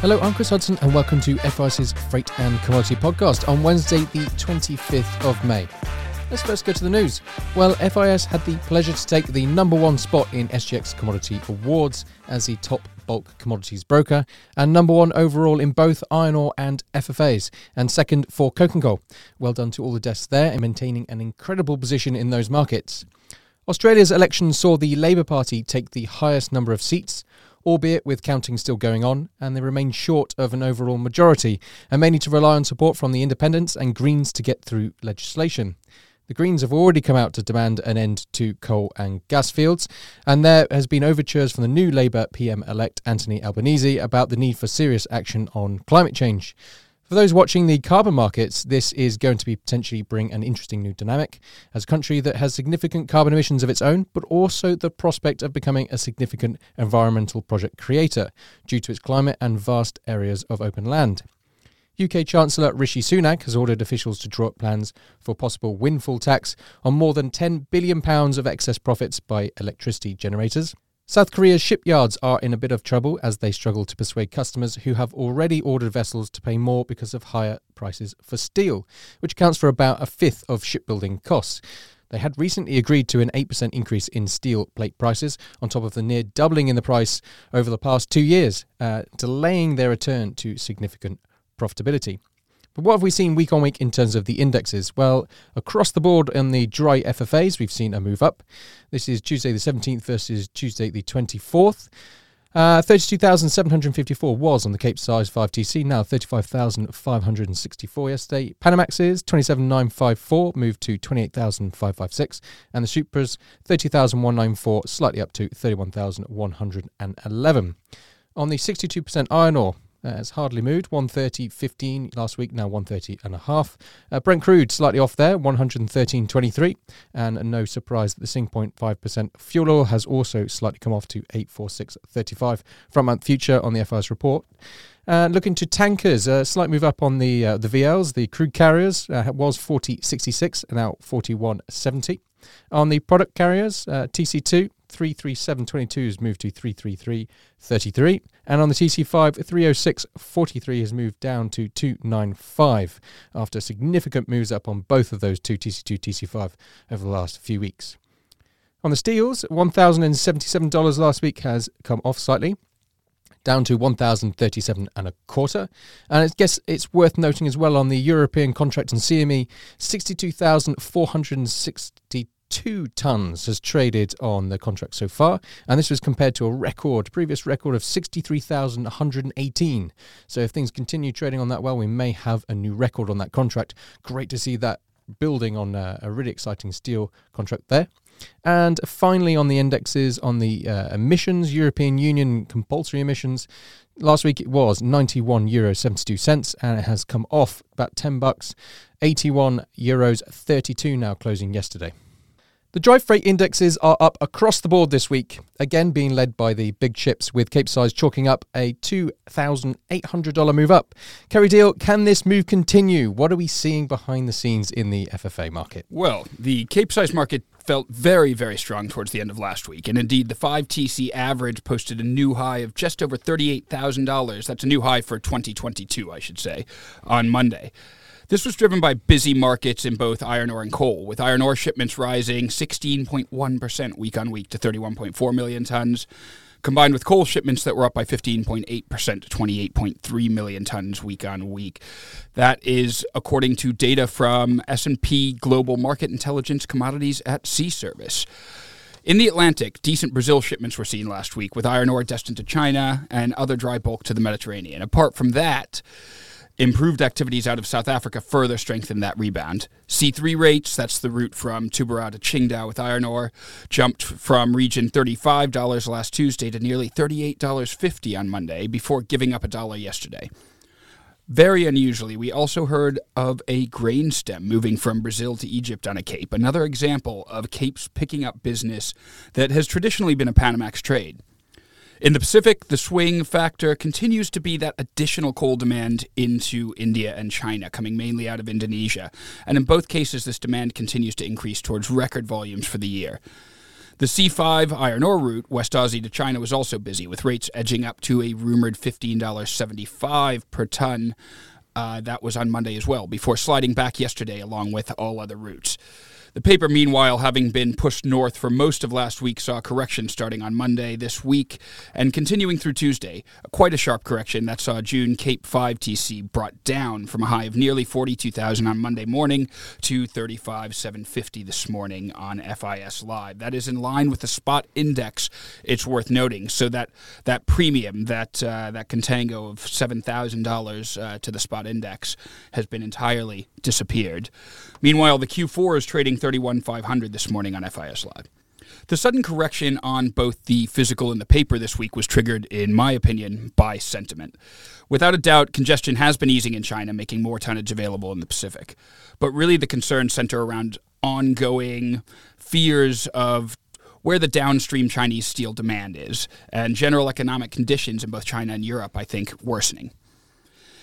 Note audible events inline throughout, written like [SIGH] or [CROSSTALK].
Hello, I'm Chris Hudson, and welcome to FIS's Freight and Commodity Podcast on Wednesday, the 25th of May. Let's first go to the news. Well, FIS had the pleasure to take the number one spot in SGX Commodity Awards as the top bulk commodities broker, and number one overall in both iron ore and FFAs, and second for coke and coal. Well done to all the desks there in maintaining an incredible position in those markets. Australia's election saw the Labour Party take the highest number of seats, albeit with counting still going on, and they remain short of an overall majority and may need to rely on support from the Independents and Greens to get through legislation. The Greens have already come out to demand an end to coal and gas fields, and there has been overtures from the new Labour PM elect Anthony Albanese about the need for serious action on climate change. For those watching the carbon markets, this is going to be potentially bring an interesting new dynamic as a country that has significant carbon emissions of its own, but also the prospect of becoming a significant environmental project creator due to its climate and vast areas of open land. UK Chancellor Rishi Sunak has ordered officials to draw up plans for possible windfall tax on more than £10 billion of excess profits by electricity generators. South Korea's shipyards are in a bit of trouble as they struggle to persuade customers who have already ordered vessels to pay more because of higher prices for steel, which accounts for about a fifth of shipbuilding costs. They had recently agreed to an 8% increase in steel plate prices, on top of the near doubling in the price over the past two years, uh, delaying their return to significant profitability. What have we seen week on week in terms of the indexes? Well, across the board on the dry FFAs, we've seen a move up. This is Tuesday the 17th versus Tuesday the 24th. Uh, 32,754 was on the Cape Size 5TC, now 35,564 yesterday. Panamaxes 27,954 moved to 28,556, and the Supras 30,194 slightly up to 31,111. On the 62% iron ore, uh, it's hardly moved. 130.15 last week, now 130 and a half. Uh, Brent crude slightly off there, 113.23. And no surprise that the sing 0.5% fuel oil has also slightly come off to 846.35 Front month future on the FIS report. Uh, looking to tankers, a slight move up on the uh, the VLs. The crude carriers uh, was 40.66 and now 41.70. On the product carriers, uh, TC2 337.22 has moved to 333.33. And on the TC5, 306.43 has moved down to 295 after significant moves up on both of those two TC2, TC5 over the last few weeks. On the steels, $1,077 last week has come off slightly down to 1037 and a quarter and i guess it's worth noting as well on the european contract and cme 62462 two tons has traded on the contract so far, and this was compared to a record, previous record of 63,118. So if things continue trading on that well, we may have a new record on that contract. Great to see that building on a, a really exciting steel contract there. And finally, on the indexes, on the uh, emissions, European Union compulsory emissions, last week it was 91 euro 72 cents, and it has come off about 10 bucks, 81 euros 32 now closing yesterday. The dry freight indexes are up across the board this week, again being led by the big chips, with Cape Size chalking up a $2,800 move up. Kerry Deal, can this move continue? What are we seeing behind the scenes in the FFA market? Well, the Cape Size market felt very, very strong towards the end of last week. And indeed, the 5TC average posted a new high of just over $38,000. That's a new high for 2022, I should say, on Monday. This was driven by busy markets in both iron ore and coal, with iron ore shipments rising 16.1% week on week to 31.4 million tons combined with coal shipments that were up by 15.8% to 28.3 million tons week on week. That is according to data from S&P Global Market Intelligence Commodities at Sea Service. In the Atlantic, decent Brazil shipments were seen last week, with iron ore destined to China and other dry bulk to the Mediterranean. Apart from that, Improved activities out of South Africa further strengthened that rebound. C3 rates, that's the route from Tubarão to Qingdao with iron ore, jumped from region $35 last Tuesday to nearly $38.50 on Monday before giving up a dollar yesterday. Very unusually, we also heard of a grain stem moving from Brazil to Egypt on a Cape, another example of Capes picking up business that has traditionally been a Panamax trade. In the Pacific, the swing factor continues to be that additional coal demand into India and China, coming mainly out of Indonesia. And in both cases, this demand continues to increase towards record volumes for the year. The C5 iron ore route, West Aussie to China, was also busy, with rates edging up to a rumored $15.75 per ton. Uh, that was on Monday as well, before sliding back yesterday along with all other routes. The paper, meanwhile, having been pushed north for most of last week, saw a correction starting on Monday this week and continuing through Tuesday. Quite a sharp correction that saw June Cape 5 TC brought down from a high of nearly 42,000 on Monday morning to 35,750 this morning on FIS Live. That is in line with the spot index. It's worth noting. So that that premium, that uh, that contango of seven thousand uh, dollars to the spot index, has been entirely disappeared. Meanwhile, the Q4 is trading 31,500 this morning on FIS Live. The sudden correction on both the physical and the paper this week was triggered, in my opinion, by sentiment. Without a doubt, congestion has been easing in China, making more tonnage available in the Pacific. But really, the concerns center around ongoing fears of where the downstream Chinese steel demand is, and general economic conditions in both China and Europe, I think, worsening.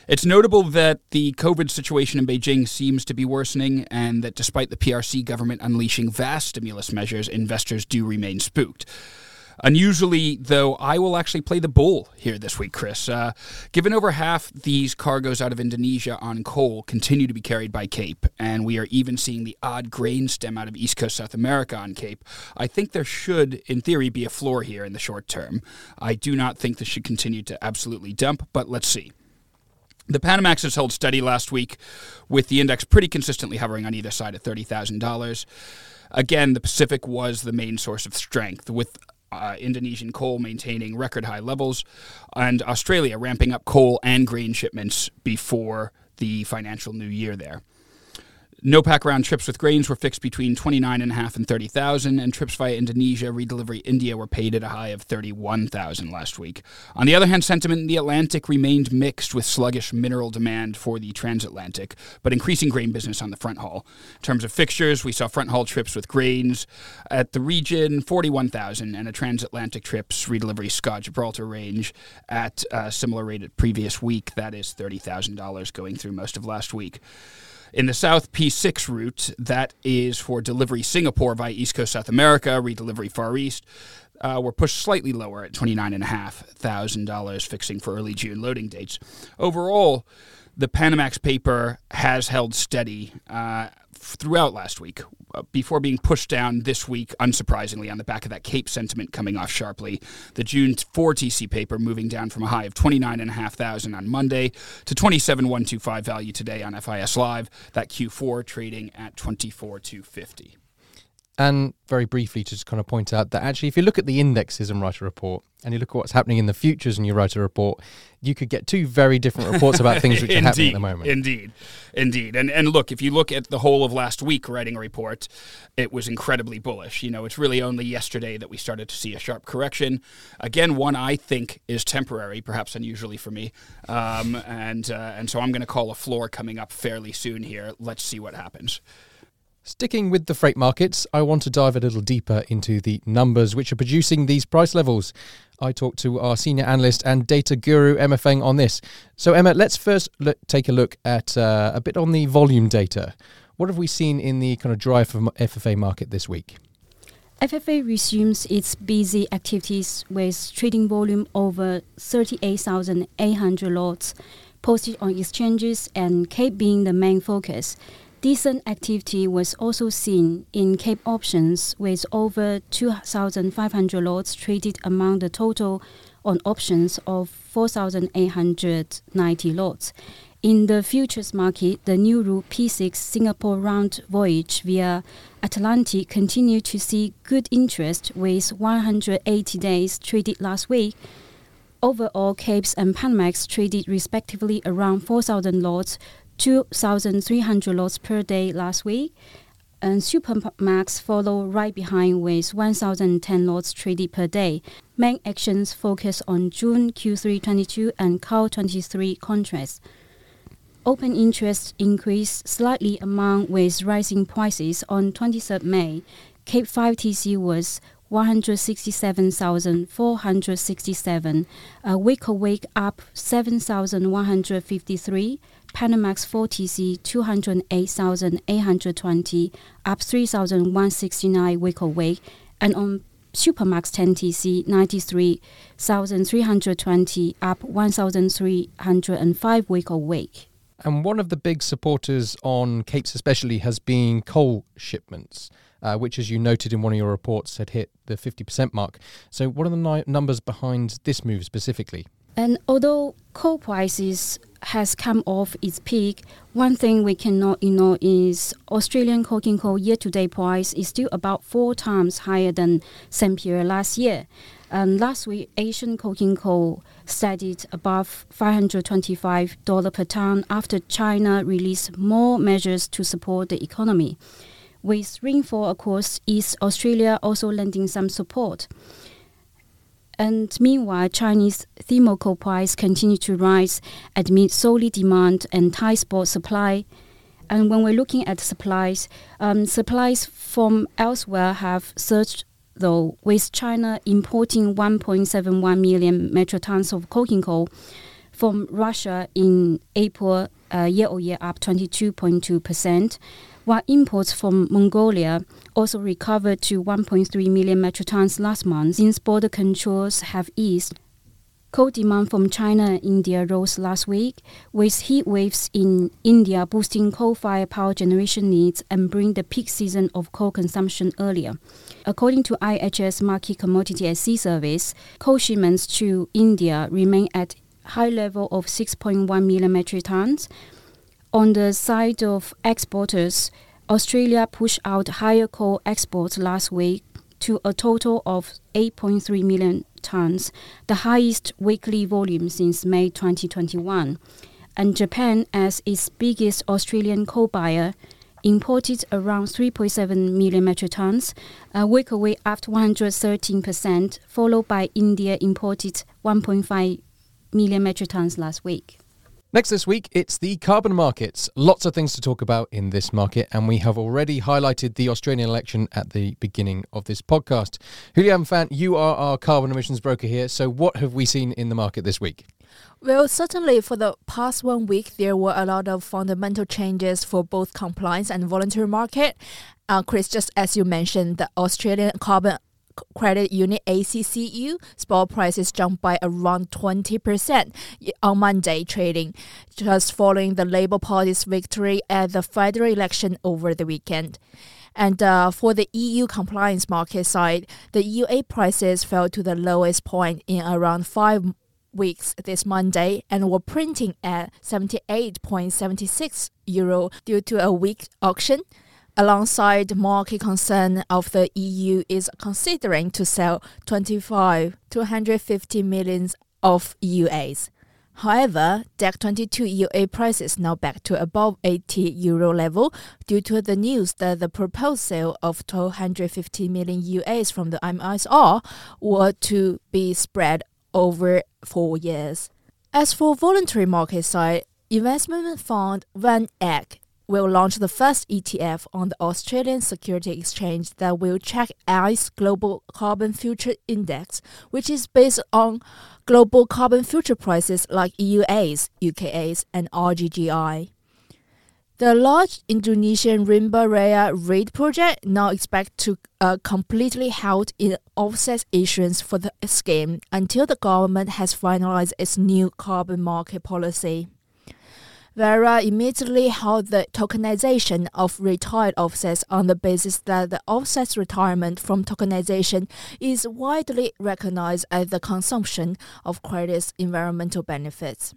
It's notable that the COVID situation in Beijing seems to be worsening, and that despite the PRC government unleashing vast stimulus measures, investors do remain spooked. Unusually, though, I will actually play the bull here this week, Chris. Uh, given over half these cargoes out of Indonesia on coal continue to be carried by Cape, and we are even seeing the odd grain stem out of East Coast South America on Cape, I think there should, in theory, be a floor here in the short term. I do not think this should continue to absolutely dump, but let's see. The Panamax has held steady last week, with the index pretty consistently hovering on either side of $30,000. Again, the Pacific was the main source of strength, with uh, Indonesian coal maintaining record high levels, and Australia ramping up coal and grain shipments before the financial new year there. NoPac round trips with grains were fixed between 29.5 and 30,000, and trips via Indonesia redelivery India were paid at a high of 31,000 last week. On the other hand, sentiment in the Atlantic remained mixed with sluggish mineral demand for the transatlantic, but increasing grain business on the front haul. In terms of fixtures, we saw front haul trips with grains at the region 41,000 and a transatlantic trips redelivery Skaw Gibraltar range at a similar rate at previous week, that is $30,000 going through most of last week. In the South P6 route, that is for delivery Singapore via East Coast South America, redelivery Far East. Uh, were pushed slightly lower at $29,500 fixing for early June loading dates. Overall, the Panamax paper has held steady uh, throughout last week uh, before being pushed down this week, unsurprisingly, on the back of that Cape sentiment coming off sharply. The June 4 TC paper moving down from a high of 29,500 on Monday to 27,125 value today on FIS Live. That Q4 trading at 24,250. And very briefly, to just kind of point out that actually, if you look at the indexes and write a report, and you look at what's happening in the futures and you write a report, you could get two very different reports about things which are [LAUGHS] happening at the moment. Indeed, indeed. And and look, if you look at the whole of last week writing a report, it was incredibly bullish. You know, it's really only yesterday that we started to see a sharp correction. Again, one I think is temporary, perhaps unusually for me. Um, and uh, and so I'm going to call a floor coming up fairly soon here. Let's see what happens. Sticking with the freight markets, I want to dive a little deeper into the numbers which are producing these price levels. I talked to our senior analyst and data guru, Emma Feng, on this. So, Emma, let's first look, take a look at uh, a bit on the volume data. What have we seen in the kind of dry FFA market this week? FFA resumes its busy activities with trading volume over 38,800 lots posted on exchanges and Cape being the main focus. Decent activity was also seen in Cape options, with over 2,500 lots traded among the total on options of 4,890 lots. In the futures market, the new route P6 Singapore round voyage via Atlantic continued to see good interest with 180 days traded last week. Overall, Capes and Panamax traded respectively around 4,000 lots 2,300 lots per day last week, and Supramax follow right behind with 1,010 lots traded per day. Main actions focus on June Q3 22 and CAL 23 contracts. Open interest increased slightly among with rising prices on 23rd May. Cape 5 TC was 167,467, a week a week up 7,153 Panamax 4TC 208,820, up 3,169 week over week, and on Supramax 10 TC 93,320 up 1,305 week on week. And one of the big supporters on Capes, especially, has been coal shipments, uh, which, as you noted in one of your reports, had hit the 50% mark. So, what are the ni- numbers behind this move specifically? And although coal prices has come off its peak, one thing we cannot ignore is Australian coking coal year-to-date price is still about four times higher than same period last year. And last week, Asian coking coal steadied above $525 per ton after China released more measures to support the economy. With rainfall across East Australia also lending some support. And meanwhile, Chinese thermal coal price continue to rise amid solid demand and tight spot supply. And when we're looking at supplies, um, supplies from elsewhere have surged though, with China importing 1.71 million metric tons of coking coal from Russia in April, uh, year over year up 22.2 percent while imports from Mongolia also recovered to 1.3 million metric tons last month since border controls have eased. Coal demand from China and India rose last week, with heat waves in India boosting coal-fired power generation needs and bring the peak season of coal consumption earlier. According to IHS Markit Commodity Sea Service, coal shipments to India remain at high level of 6.1 million metric tons, on the side of exporters, Australia pushed out higher coal exports last week to a total of 8.3 million tons, the highest weekly volume since May 2021. And Japan, as its biggest Australian coal buyer, imported around 3.7 million metric tons, a week away up 113%, followed by India imported 1.5 million metric tons last week. Next this week, it's the carbon markets. Lots of things to talk about in this market, and we have already highlighted the Australian election at the beginning of this podcast. Julian Fan, you are our carbon emissions broker here. So, what have we seen in the market this week? Well, certainly for the past one week, there were a lot of fundamental changes for both compliance and voluntary market. Uh, Chris, just as you mentioned, the Australian carbon credit unit ACCU spot prices jumped by around 20% on Monday trading, just following the Labour Party's victory at the federal election over the weekend. And uh, for the EU compliance market side, the EUA prices fell to the lowest point in around five weeks this Monday and were printing at 78.76 euro due to a weak auction alongside market concern of the EU is considering to sell 25 to 150 millions of EUAs. However, Dec 22 EUA prices now back to above 80 euro level due to the news that the proposed sale of 250 million EUAs from the MSR were to be spread over four years. As for voluntary market side, investment fund Van Eck will launch the first ETF on the Australian Security Exchange that will track ICE Global Carbon Future Index, which is based on global carbon future prices like EUAs, UKAs, and RGGI. The large Indonesian Rimba Raya REDD project now expect to uh, completely halt in offset issuance for the scheme until the government has finalized its new carbon market policy. Verra immediately held the tokenization of retired offsets on the basis that the offset's retirement from tokenization is widely recognized as the consumption of credit's environmental benefits.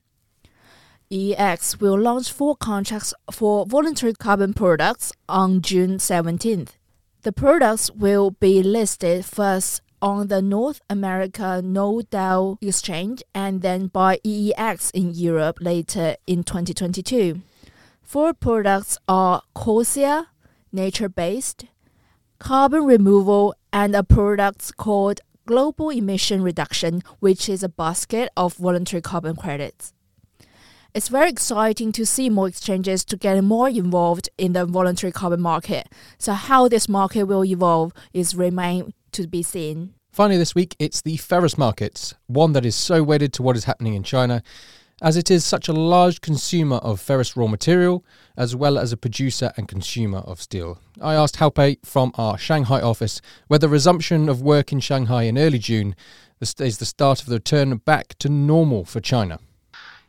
EEX will launch four contracts for voluntary carbon products on June 17th. The products will be listed first on the North America Nodal Exchange and then by EEX in Europe later in 2022. Four products are Corsia, nature based, carbon removal, and a product called Global Emission Reduction, which is a basket of voluntary carbon credits. It's very exciting to see more exchanges to get more involved in the voluntary carbon market. So how this market will evolve is remain to be seen. Finally, this week, it's the ferrous markets, one that is so wedded to what is happening in China. as it is such a large consumer of ferrous raw material, as well as a producer and consumer of steel. I asked Hao Pei from our Shanghai office whether resumption of work in Shanghai in early June is the start of the return back to normal for China.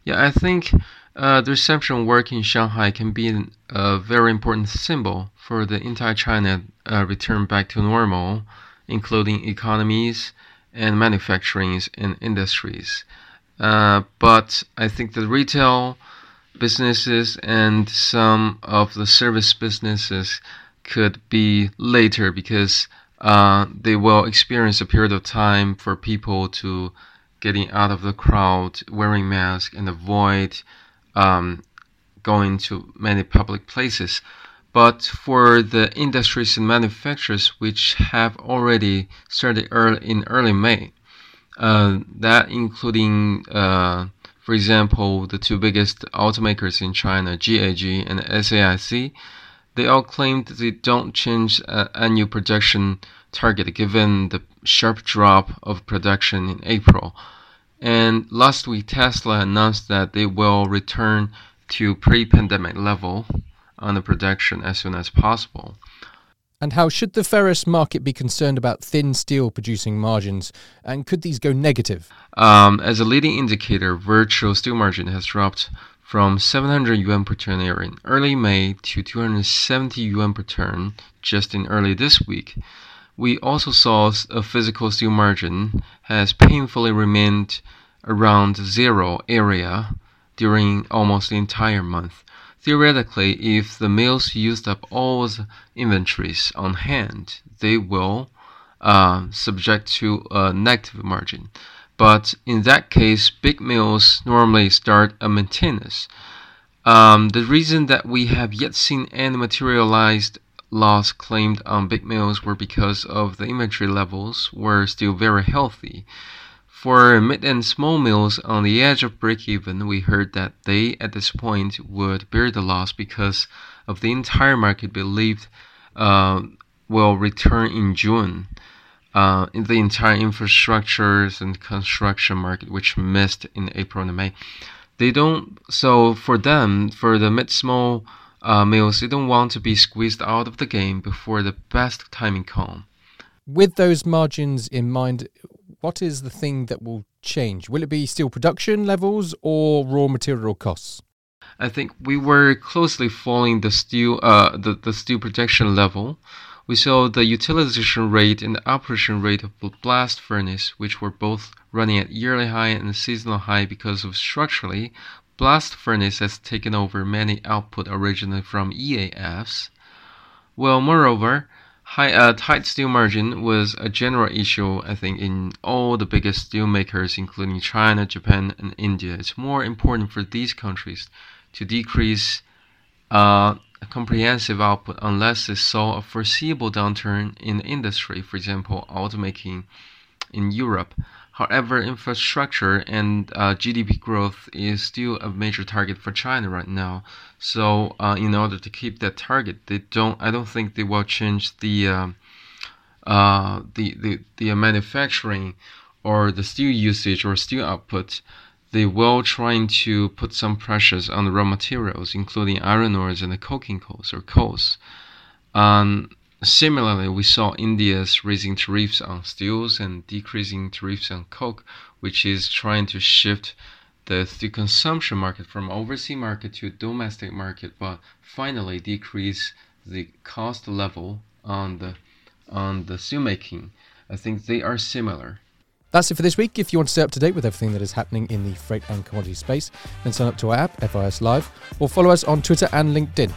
Yeah, I think uh, the resumption of work in Shanghai can be a very important symbol for the entire China uh, return back to normal, including economies and manufacturing and industries. Uh, but I think the retail businesses and some of the service businesses could be later because uh, they will experience a period of time for people to getting out of the crowd, wearing masks, and avoid um, going to many public places. But for the industries and manufacturers which have already started early in early May, uh, that including, uh, for example, the two biggest automakers in China, GAC and SAIC, they all claimed they don't change uh, annual production target given the sharp drop of production in April. And last week, Tesla announced that they will return to pre-pandemic level on the production as soon as possible. And how should the ferrous market be concerned about thin steel producing margins? And could these go negative? Um, as a leading indicator, virtual steel margin has dropped from 700 yuan per ton in early May to 270 yuan per ton just in early this week. We also saw a physical steel margin has painfully remained around zero area during almost the entire month. Theoretically, if the mills used up all the inventories on hand, they will uh, subject to a negative margin. But in that case, big mills normally start a maintenance. Um, the reason that we have yet seen any materialized loss claimed on big mills were because of the inventory levels were still very healthy. For mid and small mills on the edge of break even, we heard that they at this point would bear the loss because of the entire market believed uh, will return in June. Uh, in the entire infrastructures and construction market, which missed in April and May, they don't. So for them, for the mid small uh, mills, they don't want to be squeezed out of the game before the best timing comes. With those margins in mind, what is the thing that will change? Will it be steel production levels or raw material costs? I think we were closely following the steel uh, the, the steel production level. We saw the utilization rate and the operation rate of the blast furnace, which were both running at yearly high and seasonal high because of structurally, blast furnace has taken over many output originally from EAFs. Well, moreover, High, uh, tight steel margin was a general issue, I think, in all the biggest steel makers, including China, Japan, and India. It's more important for these countries to decrease uh, comprehensive output unless they saw a foreseeable downturn in the industry, for example, automaking in Europe. However, infrastructure and uh, GDP growth is still a major target for China right now. So, uh, in order to keep that target, they don't. I don't think they will change the uh, uh the the the manufacturing or the steel usage or steel output. They will trying to put some pressures on the raw materials, including iron ores and the coking coals or coals. Um, Similarly, we saw India's raising tariffs on steels and decreasing tariffs on coke, which is trying to shift the steel consumption market from overseas market to domestic market, but finally decrease the cost level on the on the steelmaking. I think they are similar. That's it for this week. If you want to stay up to date with everything that is happening in the freight and commodity space, then sign up to our app, FIS Live, or follow us on Twitter and LinkedIn.